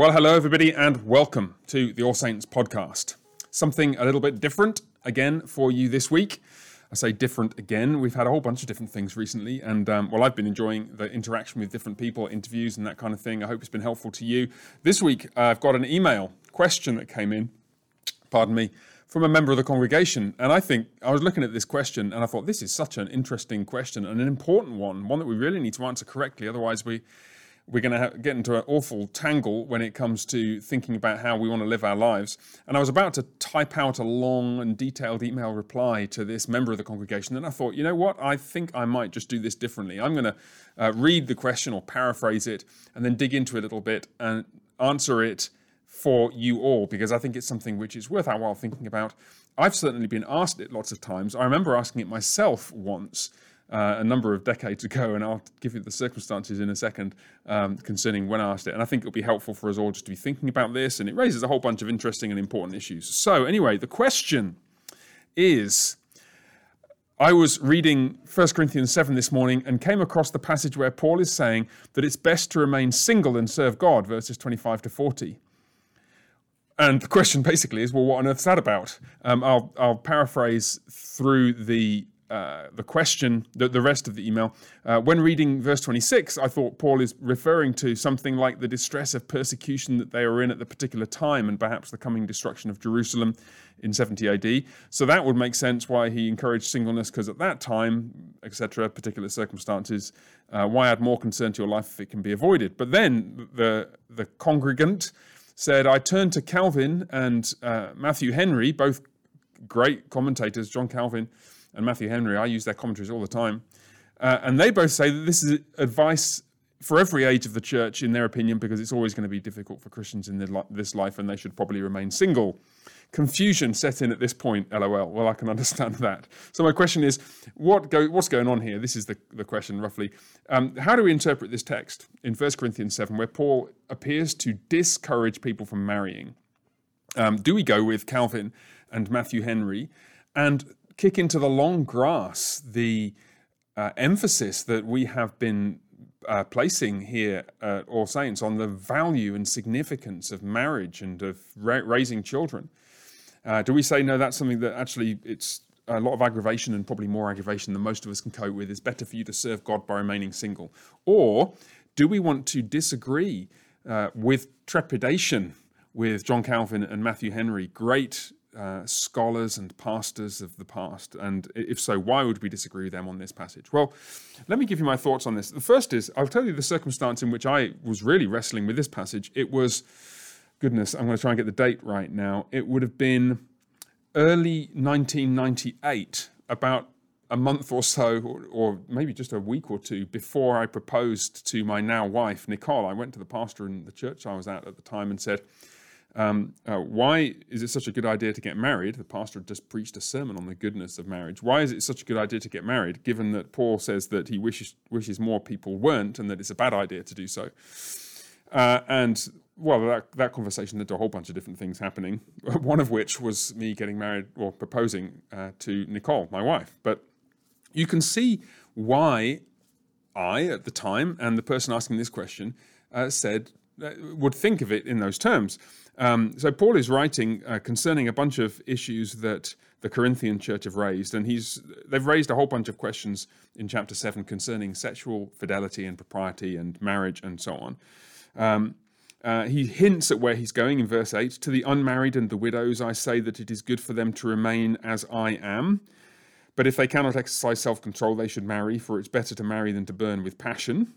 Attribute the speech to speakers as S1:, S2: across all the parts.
S1: Well, hello, everybody, and welcome to the All Saints podcast. Something a little bit different again for you this week. I say different again. We've had a whole bunch of different things recently, and um, well, I've been enjoying the interaction with different people, interviews, and that kind of thing. I hope it's been helpful to you. This week, uh, I've got an email question that came in, pardon me, from a member of the congregation. And I think I was looking at this question and I thought, this is such an interesting question and an important one, one that we really need to answer correctly. Otherwise, we we're going to get into an awful tangle when it comes to thinking about how we want to live our lives. And I was about to type out a long and detailed email reply to this member of the congregation, and I thought, you know what? I think I might just do this differently. I'm going to uh, read the question or paraphrase it, and then dig into it a little bit and answer it for you all, because I think it's something which is worth our while thinking about. I've certainly been asked it lots of times. I remember asking it myself once uh, a number of decades ago, and I'll give you the circumstances in a second um, concerning when I asked it. And I think it'll be helpful for us all just to be thinking about this, and it raises a whole bunch of interesting and important issues. So, anyway, the question is. I was reading 1 Corinthians 7 this morning and came across the passage where Paul is saying that it's best to remain single and serve God, verses 25 to 40. And the question basically is, well, what on earth is that about? Um, I'll, I'll paraphrase through the uh, the question, the, the rest of the email. Uh, when reading verse 26, I thought Paul is referring to something like the distress of persecution that they were in at the particular time and perhaps the coming destruction of Jerusalem in 70 AD. So that would make sense why he encouraged singleness, because at that time, etc., particular circumstances, uh, why add more concern to your life if it can be avoided? But then the, the congregant said, I turned to Calvin and uh, Matthew Henry, both great commentators, John Calvin and Matthew Henry. I use their commentaries all the time. Uh, and they both say that this is advice for every age of the church, in their opinion, because it's always going to be difficult for Christians in this life and they should probably remain single. Confusion set in at this point, lol. Well, I can understand that. So, my question is what go, what's going on here? This is the, the question, roughly. Um, how do we interpret this text in 1 Corinthians 7, where Paul appears to discourage people from marrying? Um, do we go with Calvin and Matthew Henry? And kick into the long grass the uh, emphasis that we have been uh, placing here at All Saints on the value and significance of marriage and of ra- raising children. Uh, do we say no? That's something that actually it's a lot of aggravation and probably more aggravation than most of us can cope with. It's better for you to serve God by remaining single, or do we want to disagree uh, with trepidation with John Calvin and Matthew Henry, great uh, scholars and pastors of the past? And if so, why would we disagree with them on this passage? Well, let me give you my thoughts on this. The first is I'll tell you the circumstance in which I was really wrestling with this passage. It was, goodness, I'm going to try and get the date right now. It would have been early 1998, about a month or so, or, or, maybe just a week or two before I proposed to my now wife, Nicole. I went to the pastor in the church I was at at the time and said, um, uh, why is it such a good idea to get married? The pastor just preached a sermon on the goodness of marriage. Why is it such a good idea to get married, given that Paul says that he wishes, wishes more people weren't and that it's a bad idea to do so? Uh, and well, that, that conversation led to a whole bunch of different things happening, one of which was me getting married or proposing uh, to Nicole, my wife. But you can see why I, at the time, and the person asking this question, uh, said, uh, would think of it in those terms. Um, so Paul is writing uh, concerning a bunch of issues that the Corinthian church have raised, and he's they've raised a whole bunch of questions in chapter seven concerning sexual fidelity and propriety and marriage and so on. Um, uh, he hints at where he's going in verse 8 To the unmarried and the widows, I say that it is good for them to remain as I am. But if they cannot exercise self control, they should marry, for it's better to marry than to burn with passion.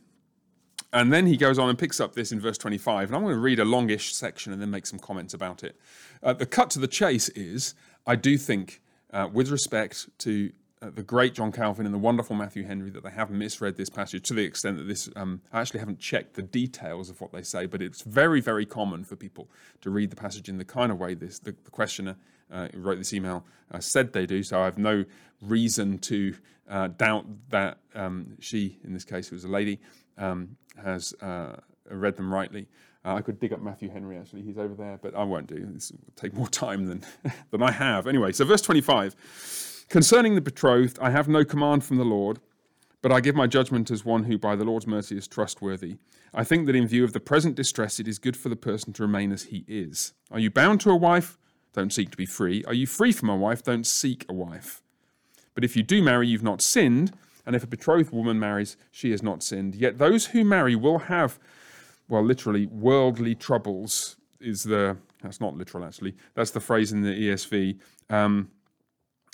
S1: And then he goes on and picks up this in verse 25. And I'm going to read a longish section and then make some comments about it. Uh, the cut to the chase is I do think, uh, with respect to uh, the great John Calvin and the wonderful Matthew Henry, that they have misread this passage to the extent that this, um, I actually haven't checked the details of what they say, but it's very, very common for people to read the passage in the kind of way this, the, the questioner uh, who wrote this email uh, said they do. So I have no reason to uh, doubt that um, she, in this case, was a lady, um, has uh, read them rightly. Uh, I could dig up Matthew Henry, actually. He's over there, but I won't do. This will take more time than, than I have. Anyway, so verse 25 Concerning the betrothed, I have no command from the Lord, But I give my judgment as one who, by the Lord's mercy, is trustworthy. I think that in view of the present distress, it is good for the person to remain as he is. Are you bound to a wife? Don't seek to be free. Are you free from a wife? Don't seek a wife. But if you do marry, you've not sinned. And if a betrothed woman marries, she has not sinned. Yet those who marry will have, well, literally, worldly troubles, is the, that's not literal actually, that's the phrase in the ESV. Um,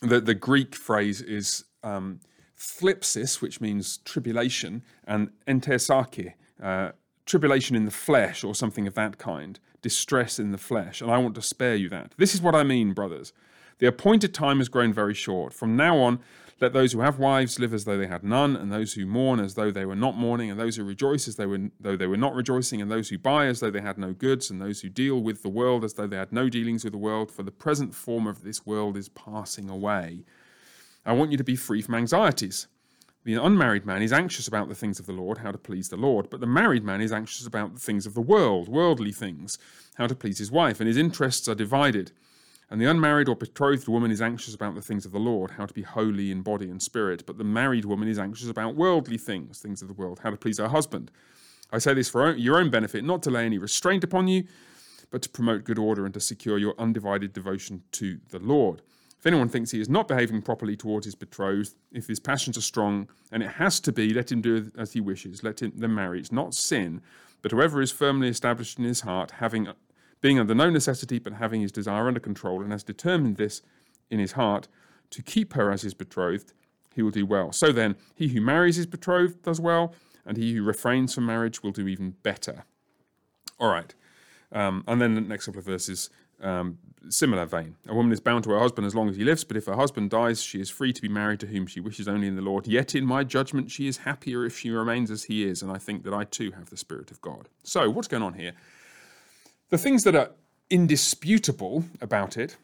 S1: the, the Greek phrase is um, thlipsis, which means tribulation, and entersarche, uh, tribulation in the flesh or something of that kind, distress in the flesh. And I want to spare you that. This is what I mean, brothers. The appointed time has grown very short. From now on, let those who have wives live as though they had none, and those who mourn as though they were not mourning, and those who rejoice as though, were, though they were not rejoicing, and those who buy as though they had no goods, and those who deal with the world as though they had no dealings with the world, for the present form of this world is passing away. I want you to be free from anxieties. The unmarried man is anxious about the things of the Lord, how to please the Lord, but the married man is anxious about the things of the world, worldly things, how to please his wife, and his interests are divided. And the unmarried or betrothed woman is anxious about the things of the Lord, how to be holy in body and spirit, but the married woman is anxious about worldly things, things of the world, how to please her husband. I say this for your own benefit, not to lay any restraint upon you, but to promote good order and to secure your undivided devotion to the Lord. If anyone thinks he is not behaving properly towards his betrothed, if his passions are strong, and it has to be, let him do as he wishes, let him them marry. It's not sin, but whoever is firmly established in his heart, having being under no necessity, but having his desire under control, and has determined this in his heart to keep her as his betrothed, he will do well. So then, he who marries his betrothed does well, and he who refrains from marriage will do even better. All right. Um, and then the next couple of verses um, similar vein. A woman is bound to her husband as long as he lives, but if her husband dies, she is free to be married to whom she wishes only in the Lord. Yet, in my judgment, she is happier if she remains as he is, and I think that I too have the Spirit of God. So, what's going on here? The things that are indisputable about it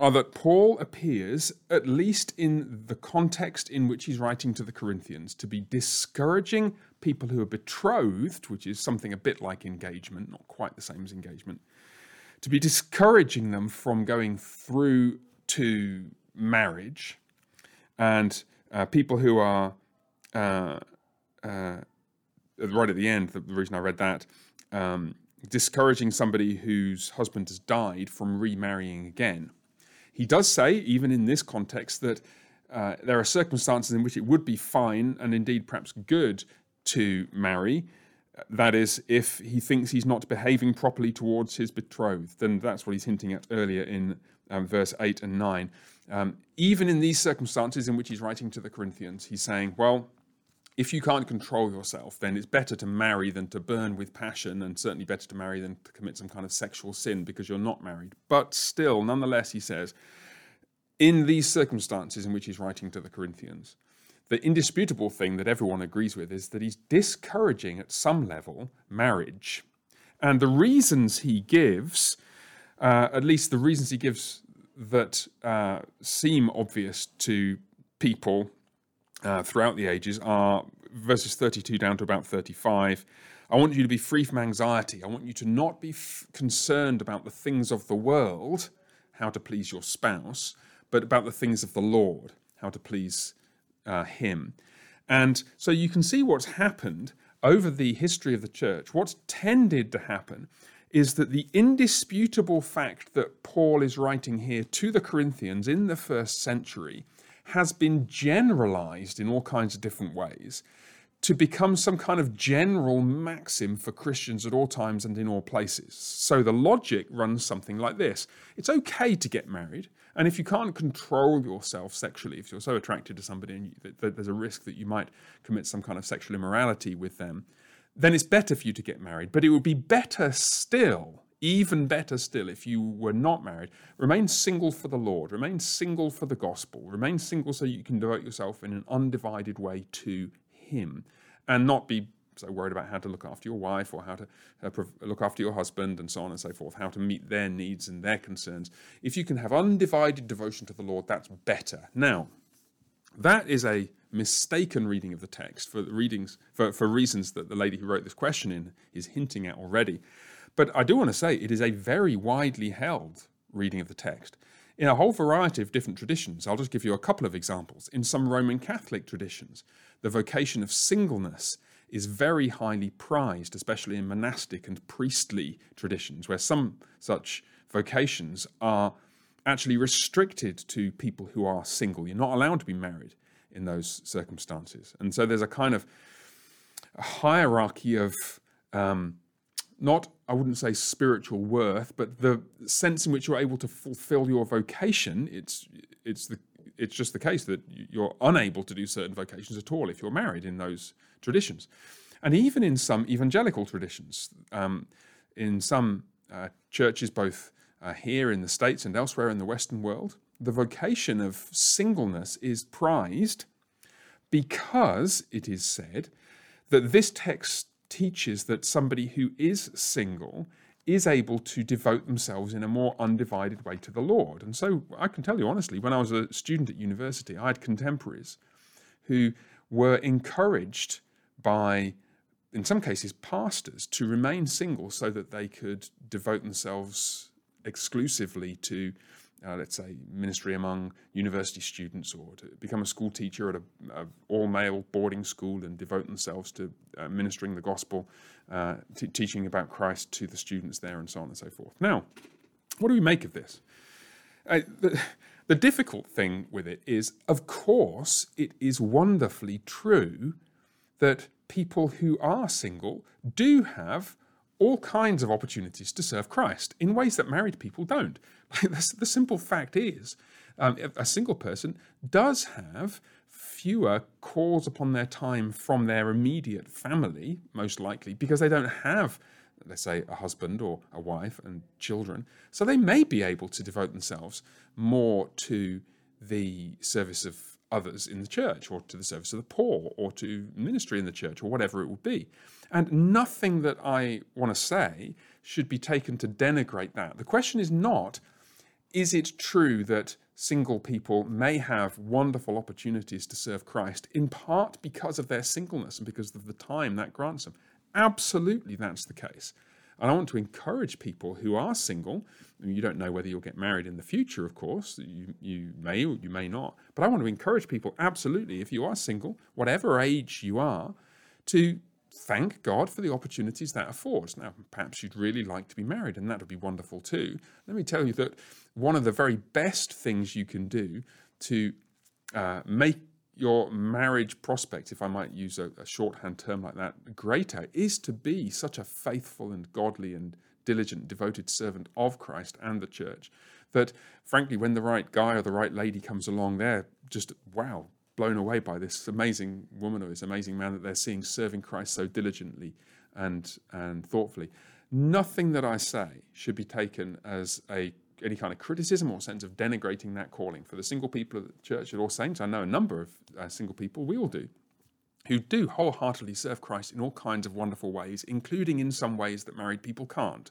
S1: are that Paul appears, at least in the context in which he's writing to the Corinthians, to be discouraging people who are betrothed, which is something a bit like engagement, not quite the same as engagement to be discouraging them from going through to marriage, and uh, people who are uh, uh, right at the end, the, reason I read that, um, discouraging somebody whose husband has died from remarrying again. He does say, even in this context, that uh, there are circumstances in which it would be fine and indeed perhaps good to marry, that is, if he thinks he's not behaving properly towards his betrothed, then that's what he's hinting at earlier in um, verse 8 and 9. Um, even in these circumstances in which he's writing to the Corinthians, he's saying, well, if you can't control yourself, then it's better to marry than to burn with passion, and certainly better to marry than to commit some kind of sexual sin because you're not married. But still, nonetheless, he says, in these circumstances in which he's writing to the Corinthians, the indisputable thing that everyone agrees with is that he's discouraging at some level marriage. And the reasons he gives, uh, at least the reasons he gives that uh, seem obvious to people uh, throughout the ages, are verses 32 down to about 35. I want you to be free from anxiety. I want you to not be f- concerned about the things of the world, how to please your spouse, but about the things of the Lord, how to please uh, him. And so you can see what's happened over the history of the church. What's tended to happen is that the indisputable fact that Paul is writing here to the Corinthians in the first century has been generalized in all kinds of different ways to become some kind of general maxim for Christians at all times and in all places. So the logic runs something like this It's okay to get married. And if you can't control yourself sexually, if you're so attracted to somebody and you, that there's a risk that you might commit some kind of sexual immorality with them, then it's better for you to get married. But it would be better still, even better still, if you were not married. Remain single for the Lord, remain single for the gospel, remain single so you can devote yourself in an undivided way to Him and not be so worried about how to look after your wife or how to uh, look after your husband and so on and so forth, how to meet their needs and their concerns. If you can have undivided devotion to the Lord, that's better. Now, that is a mistaken reading of the text for readings for, for reasons that the lady who wrote this question in is hinting at already. But I do want to say it is a very widely held reading of the text. in a whole variety of different traditions. I'll just give you a couple of examples. In some Roman Catholic traditions, the vocation of singleness is very highly prized, especially in monastic and priestly traditions, where some such vocations are actually restricted to people who are single. You're not allowed to be married in those circumstances. And so there's a kind of hierarchy of um, not, I wouldn't say spiritual worth, but the sense in which you're able to fulfill your vocation. It's, it's, the, it's just the case that you're unable to do certain vocations at all if you're married in those traditions. And even in some evangelical traditions, um, in some uh, churches, both uh, here in the States and elsewhere in the Western world, the vocation of singleness is prized because it is said that this text teaches that somebody who is single is able to devote themselves in a more undivided way to the Lord. And so I can tell you honestly, when I was a student at university, I had contemporaries who were encouraged by, in some cases, pastors to remain single so that they could devote themselves exclusively to uh, let's say, ministry among university students or to become a school teacher at a, a all-male boarding school and devote themselves to uh, ministering the gospel, uh, t- teaching about Christ to the students there and so on and so forth. Now, what do we make of this? The, the difficult thing with it is, of course, it is wonderfully true that people who are single do have all kinds of opportunities to serve Christ in ways that married people don't. the simple fact is, um, a single person does have fewer calls upon their time from their immediate family, most likely, because they don't have, let's say, a husband or a wife and children. So they may be able to devote themselves more to the service of others in the church or to the service of the poor or to ministry in the church or whatever it would be. And nothing that I want to say should be taken to denigrate that. The question is not, is it true that single people may have wonderful opportunities to serve Christ in part because of their singleness and because of the time that grants them? Absolutely, that's the case. And I want to encourage people who are single. And you don't know whether you'll get married in the future, of course. You, you may or you may not. But I want to encourage people, absolutely, if you are single, whatever age you are, to thank God for the opportunities that affords. Now, perhaps you'd really like to be married, and that would be wonderful too. Let me tell you that one of the very best things you can do to uh, make your marriage prospects, if I might use a, a shorthand term like that, greater, is to be such a faithful and godly and diligent, devoted servant of Christ and the church that, frankly, when the right guy or the right lady comes along, they're just, wow, blown away by this amazing woman or this amazing man that they're seeing serving Christ so diligently and, and thoughtfully. Nothing that I say should be taken as a any kind of criticism or sense of denigrating that calling. For the single people of the church at All Saints, I know a number of uh, single people, we all do, who do wholeheartedly serve Christ in all kinds of wonderful ways, including in some ways that married people can't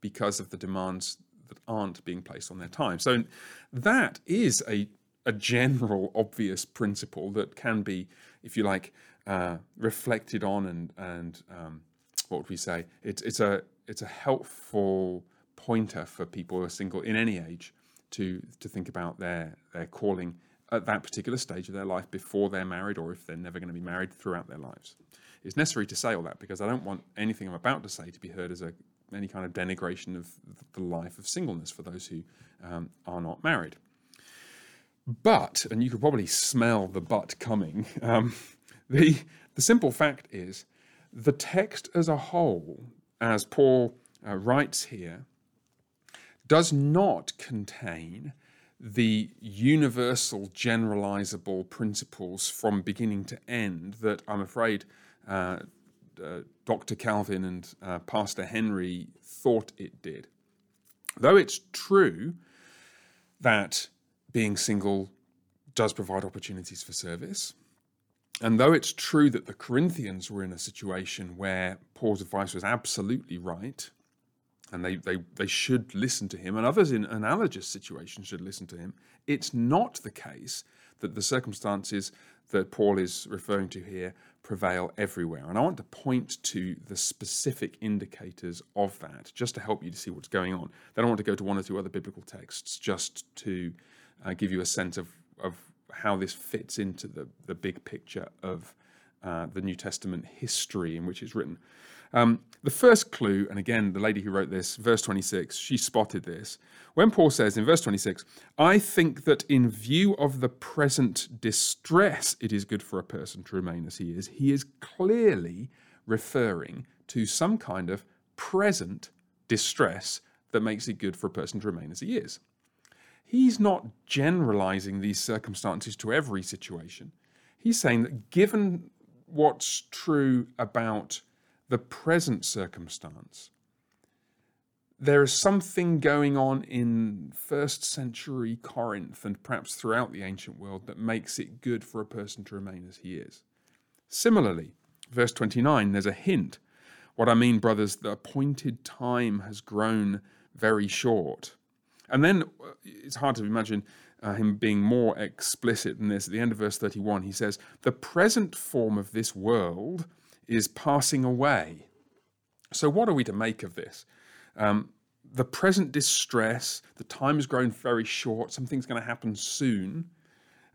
S1: because of the demands that aren't being placed on their time. So that is a a general, obvious principle that can be, if you like, uh, reflected on and and um, what would we say? It's it's a it's a helpful pointer for people who are single in any age to to think about their their calling at that particular stage of their life before they're married or if they're never going to be married throughout their lives. It's necessary to say all that because I don't want anything I'm about to say to be heard as a any kind of denigration of the life of singleness for those who um, are not married. But, and you could probably smell the but coming, um, the, the simple fact is the text as a whole, as Paul uh, writes here, does not contain the universal generalizable principles from beginning to end that I'm afraid uh, uh, Dr. Calvin and uh, Pastor Henry thought it did. Though it's true that being single does provide opportunities for service. And though it's true that the Corinthians were in a situation where Paul's advice was absolutely right, and they, they, they should listen to him, and others in analogous situations should listen to him, it's not the case that the circumstances that Paul is referring to here prevail everywhere. And I want to point to the specific indicators of that just to help you to see what's going on. Then I want to go to one or two other biblical texts just to uh, give you a sense of, of how this fits into the, the big picture of uh, the New Testament history in which it's written. Um, the first clue, and again, the lady who wrote this, verse 26, she spotted this. When Paul says in verse 26, I think that in view of the present distress, it is good for a person to remain as he is, he is clearly referring to some kind of present distress that makes it good for a person to remain as he is. He's not generalizing these circumstances to every situation. He's saying that given what's true about the present circumstance. There is something going on in first century Corinth and perhaps throughout the ancient world that makes it good for a person to remain as he is. Similarly, verse 29, there's a hint. What I mean, brothers, the appointed time has grown very short. And then uh, it's hard to imagine uh, him being more explicit than this. At the end of verse 31, he says, The present form of this world is passing away. So, what are we to make of this? Um, the present distress, the time has grown very short, something's going to happen soon,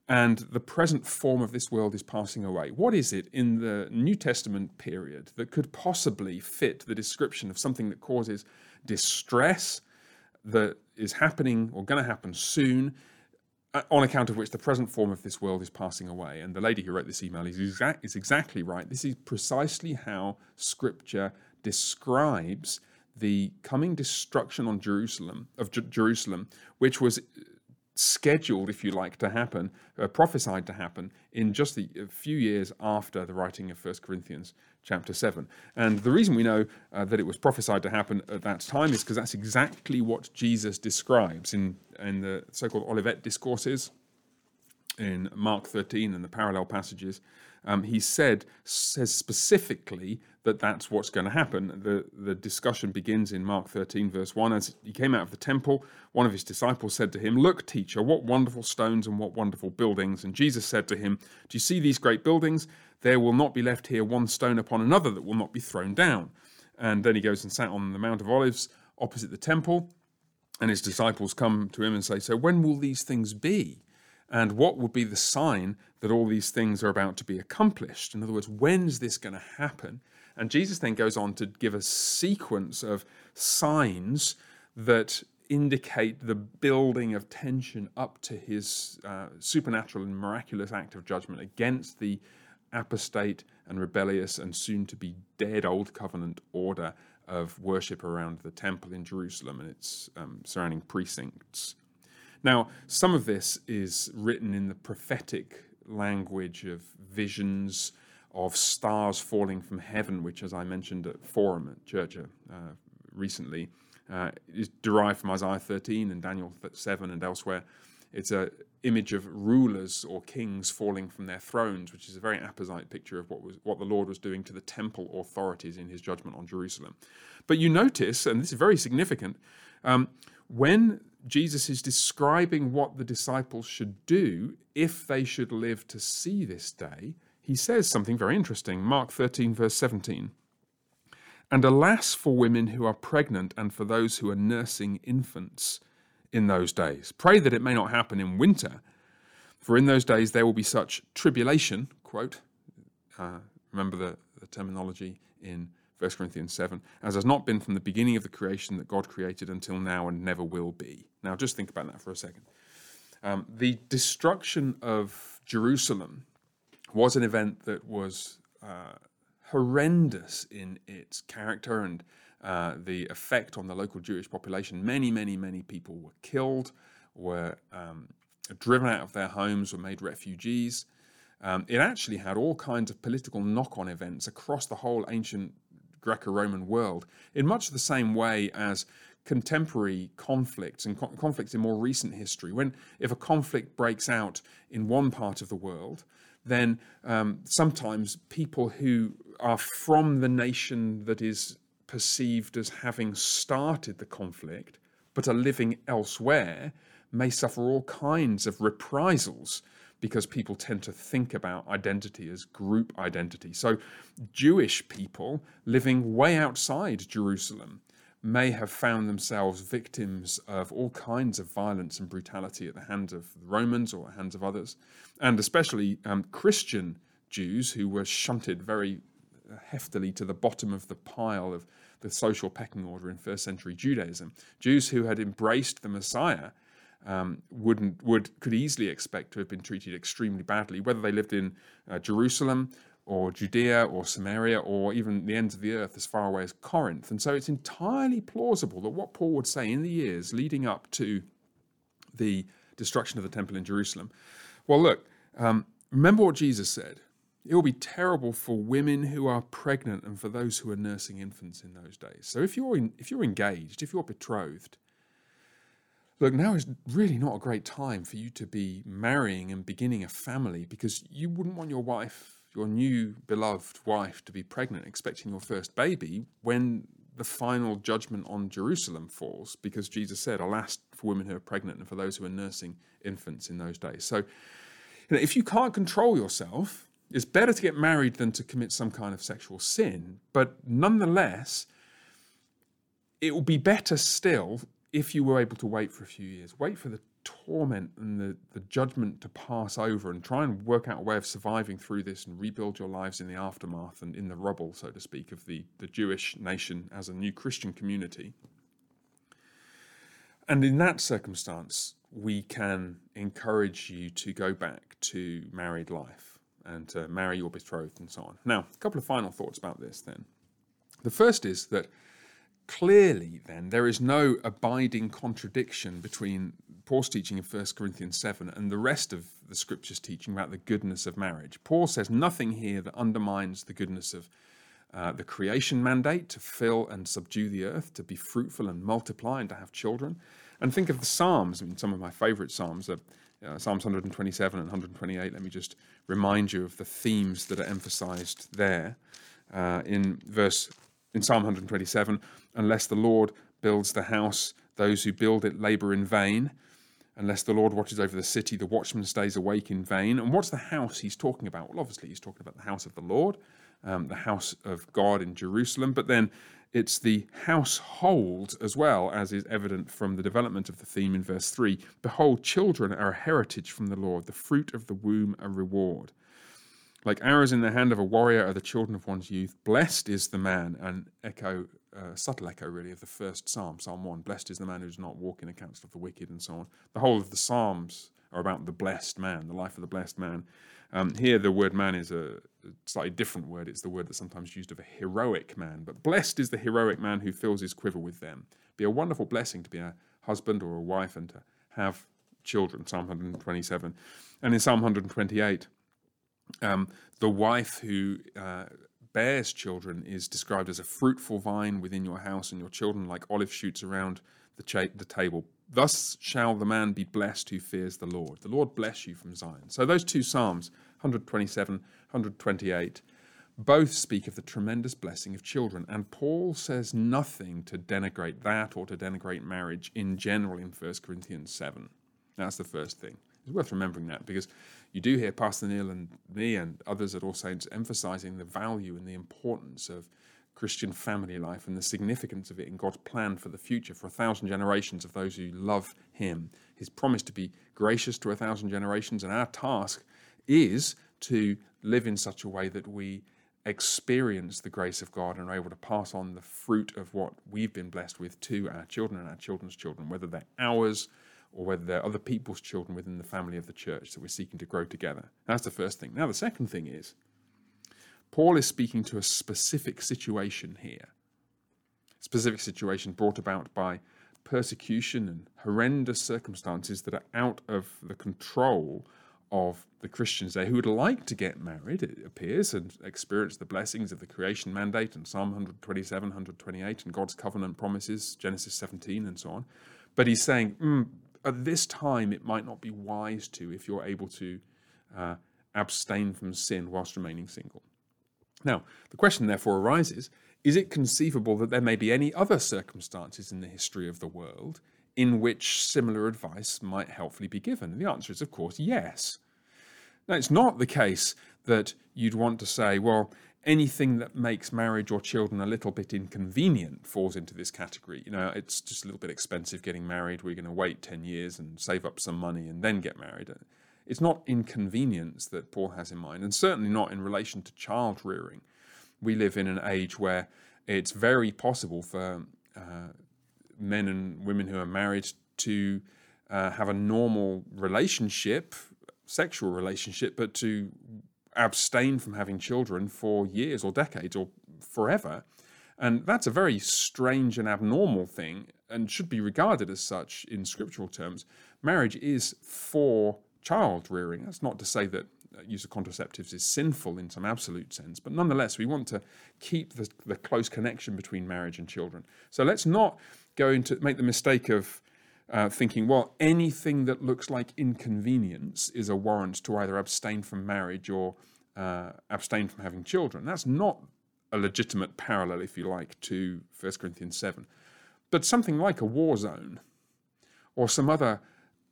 S1: and the present form of this world is passing away. What is it in the New Testament period that could possibly fit the description of something that causes distress that is happening or going to happen soon on account of which the present form of this world is passing away. And the lady who wrote this email is, is exactly right. This is precisely how Scripture describes the coming destruction on Jerusalem of J- Jerusalem, which was scheduled, if you like, to happen, uh, prophesied to happen in just the, a few years after the writing of First Corinthians chapter 7. And the reason we know uh, that it was prophesied to happen at that time is because that's exactly what Jesus describes in, in the so called Olivet discourses in Mark 13 and the parallel passages um, he said says specifically that that's what's going to happen. The, the discussion begins in Mark 13, verse 1. As he came out of the temple, one of his disciples said to him, Look, teacher, what wonderful stones and what wonderful buildings. And Jesus said to him, Do you see these great buildings? There will not be left here one stone upon another that will not be thrown down. And then he goes and sat on the Mount of Olives opposite the temple. And his disciples come to him and say, So when will these things be? And what would be the sign that all these things are about to be accomplished? In other words, when's this going to happen? And Jesus then goes on to give a sequence of signs that indicate the building of tension up to his uh, supernatural and miraculous act of judgment against the apostate and rebellious and soon to be dead old covenant order of worship around the temple in Jerusalem and its um, surrounding precincts. Now, some of this is written in the prophetic language of visions of stars falling from heaven, which, as I mentioned at Forum at Church uh, recently, uh, is derived from Isaiah 13 and Daniel 7 and elsewhere. It's an image of rulers or kings falling from their thrones, which is a very apposite picture of what was what the Lord was doing to the temple authorities in His judgment on Jerusalem. But you notice, and this is very significant, um, when Jesus is describing what the disciples should do if they should live to see this day, he says something very interesting. Mark 13, verse 17. And alas for women who are pregnant and for those who are nursing infants in those days. Pray that it may not happen in winter, for in those days there will be such tribulation, quote, uh, remember the, the terminology in 1 Corinthians 7, as has not been from the beginning of the creation that God created until now and never will be. Now, just think about that for a second. Um, the destruction of Jerusalem was an event that was uh, horrendous in its character and uh, the effect on the local Jewish population. Many, many, many people were killed, were um, driven out of their homes, were made refugees. Um, it actually had all kinds of political knock on events across the whole ancient Greco Roman world in much the same way as contemporary conflicts and co- conflicts in more recent history. When if a conflict breaks out in one part of the world, then um, sometimes people who are from the nation that is perceived as having started the conflict but are living elsewhere may suffer all kinds of reprisals because people tend to think about identity as group identity. So, Jewish people living way outside Jerusalem may have found themselves victims of all kinds of violence and brutality at the hands of the Romans or the hands of others, and especially um, Christian Jews who were shunted very heftily to the bottom of the pile of the social pecking order in first century Judaism. Jews who had embraced the Messiah um, wouldn't would could easily expect to have been treated extremely badly, whether they lived in uh, Jerusalem or Judea or Samaria or even the ends of the earth as far away as Corinth. And so it's entirely plausible that what Paul would say in the years leading up to the destruction of the temple in Jerusalem. Well, look, um, remember what Jesus said. It will be terrible for women who are pregnant and for those who are nursing infants in those days. So if you're in, if you're engaged, if you're betrothed, look, now is really not a great time for you to be marrying and beginning a family because you wouldn't want your wife your new beloved wife to be pregnant, expecting your first baby, when the final judgment on Jerusalem falls, because Jesus said, Alas for women who are pregnant and for those who are nursing infants in those days. So, you know, if you can't control yourself, it's better to get married than to commit some kind of sexual sin. But nonetheless, it will be better still if you were able to wait for a few years. Wait for the torment and the, the judgment to pass over and try and work out a way of surviving through this and rebuild your lives in the aftermath and in the rubble, so to speak, of the, the Jewish nation as a new Christian community. And in that circumstance, we can encourage you to go back to married life and to marry your betrothed and so on. Now, a couple of final thoughts about this then. The first is that clearly, then, there is no abiding contradiction between Paul's teaching in 1 Corinthians 7 and the rest of the scriptures teaching about the goodness of marriage. Paul says nothing here that undermines the goodness of uh, the creation mandate to fill and subdue the earth, to be fruitful and multiply and to have children. And think of the Psalms. I mean, some of my favorite Psalms are uh, Psalms 127 and 128. Let me just remind you of the themes that are emphasized there. Uh, in verse in Psalm 127, unless the Lord builds the house, those who build it labor in vain. Unless the Lord watches over the city, the watchman stays awake in vain. And what's the house he's talking about? Well, obviously, he's talking about the house of the Lord, um, the house of God in Jerusalem, but then it's the household as well, as is evident from the development of the theme in verse 3. Behold, children are a heritage from the Lord, the fruit of the womb a reward. Like arrows in the hand of a warrior are the children of one's youth. Blessed is the man, an echo, uh, subtle echo really, of the first psalm, Psalm 1. Blessed is the man who does not walk in the counsel of the wicked, and so on. The whole of the Psalms are about the blessed man, the life of the blessed man. Um, here, the word man is a slightly different word. It's the word that's sometimes used of a heroic man. But blessed is the heroic man who fills his quiver with them. Be a wonderful blessing to be a husband or a wife and to have children, Psalm 127. And in Psalm 128, um, the wife who uh, bears children is described as a fruitful vine within your house, and your children like olive shoots around the, cha- the table. Thus shall the man be blessed who fears the Lord. The Lord bless you from Zion. So those two Psalms, 127, 128, both speak of the tremendous blessing of children. And Paul says nothing to denigrate that or to denigrate marriage in general in 1 Corinthians 7. That's the first thing. It's worth remembering that because you do hear Pastor Neil and me and others at All Saints emphasizing the value and the importance of Christian family life and the significance of it in God's plan for the future for a thousand generations of those who love Him. His promise to be gracious to a thousand generations, and our task is to live in such a way that we experience the grace of God and are able to pass on the fruit of what we've been blessed with to our children and our children's children, whether they're ours or whether they're other people's children within the family of the church that we're seeking to grow together. That's the first thing. Now, the second thing is Paul is speaking to a specific situation here. Specific situation brought about by persecution and horrendous circumstances that are out of the control of the Christians there who would like to get married, it appears, and experience the blessings of the creation mandate and Psalm 127, 128, and God's covenant promises, Genesis 17, and so on. But he's saying, mm, at this time, it might not be wise to if you're able to uh, abstain from sin whilst remaining single. Now, the question therefore arises is it conceivable that there may be any other circumstances in the history of the world in which similar advice might helpfully be given? And the answer is, of course, yes. Now, it's not the case that you'd want to say, well, anything that makes marriage or children a little bit inconvenient falls into this category. You know, it's just a little bit expensive getting married. We're going to wait 10 years and save up some money and then get married. It's not inconvenience that Paul has in mind, and certainly not in relation to child rearing. We live in an age where it's very possible for uh, men and women who are married to uh, have a normal relationship, sexual relationship, but to abstain from having children for years or decades or forever. And that's a very strange and abnormal thing and should be regarded as such in scriptural terms. Marriage is for child rearing. That's not to say that uh, use of contraceptives is sinful in some absolute sense, but nonetheless, we want to keep the, the close connection between marriage and children. So let's not go into make the mistake of uh, thinking, well, anything that looks like inconvenience is a warrant to either abstain from marriage or uh, abstain from having children. That's not a legitimate parallel, if you like, to 1 Corinthians 7. But something like a war zone or some other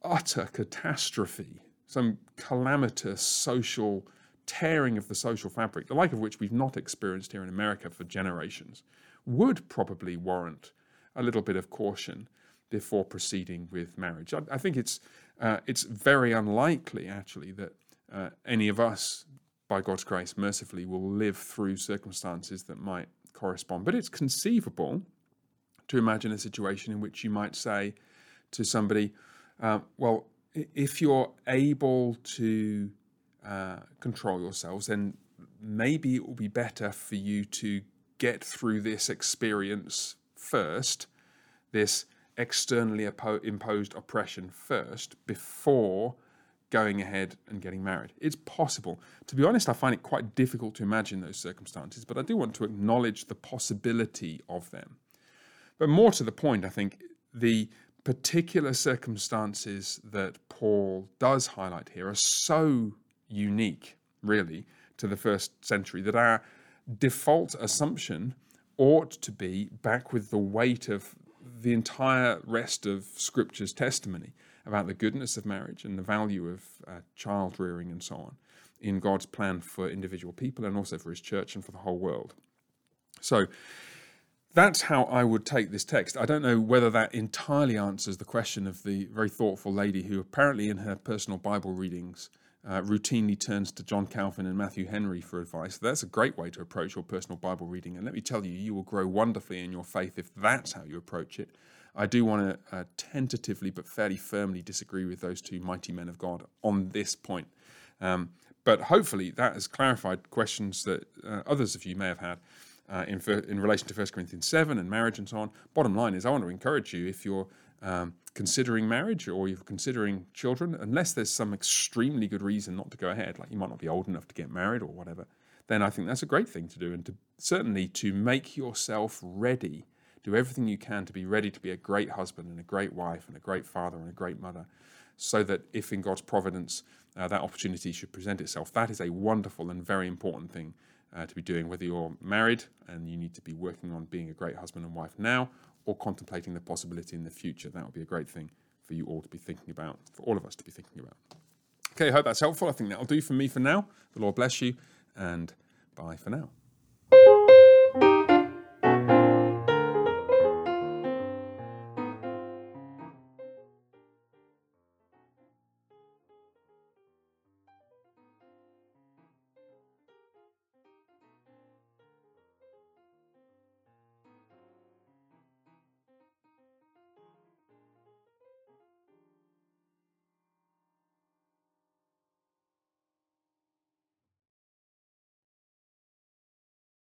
S1: utter catastrophe, some calamitous social tearing of the social fabric, the like of which we've not experienced here in America for generations, would probably warrant a little bit of caution before proceeding with marriage. I, I think it's uh, it's very unlikely, actually, that uh, any of us, by God's grace, mercifully, will live through circumstances that might correspond. But it's conceivable to imagine a situation in which you might say to somebody, uh, "Well, if you're able to uh, control yourselves, then maybe it will be better for you to get through this experience first, this externally imposed oppression first before going ahead and getting married. It's possible. To be honest, I find it quite difficult to imagine those circumstances, but I do want to acknowledge the possibility of them. But more to the point, I think the particular circumstances that Paul does highlight here are so unique, really, to the first century that our default assumption ought to be back with the weight of the entire rest of Scripture's testimony about the goodness of marriage and the value of uh, child rearing and so on in God's plan for individual people and also for His church and for the whole world. So that's how I would take this text. I don't know whether that entirely answers the question of the very thoughtful lady who apparently in her personal Bible readings uh, routinely turns to John Calvin and Matthew Henry for advice. That's a great way to approach your personal Bible reading. And let me tell you, you will grow wonderfully in your faith if that's how you approach it. I do want to uh, tentatively but fairly firmly disagree with those two mighty men of God on this point. Um, but hopefully that has clarified questions that uh, others of you may have had. Uh, in, in relation to 1 Corinthians 7 and marriage and so on. Bottom line is, I want to encourage you if you're um, considering marriage or you're considering children, unless there's some extremely good reason not to go ahead, like you might not be old enough to get married or whatever, then I think that's a great thing to do. And to certainly to make yourself ready, do everything you can to be ready to be a great husband and a great wife and a great father and a great mother, so that if in God's providence uh, that opportunity should present itself, that is a wonderful and very important thing uh, to be doing, whether you're married and you need to be working on being a great husband and wife now, or contemplating the possibility in the future. That would be a great thing for you all to be thinking about, for all of us to be thinking about. Okay, I hope that's helpful. I think that'll do for me for now. The Lord bless you, and bye for now.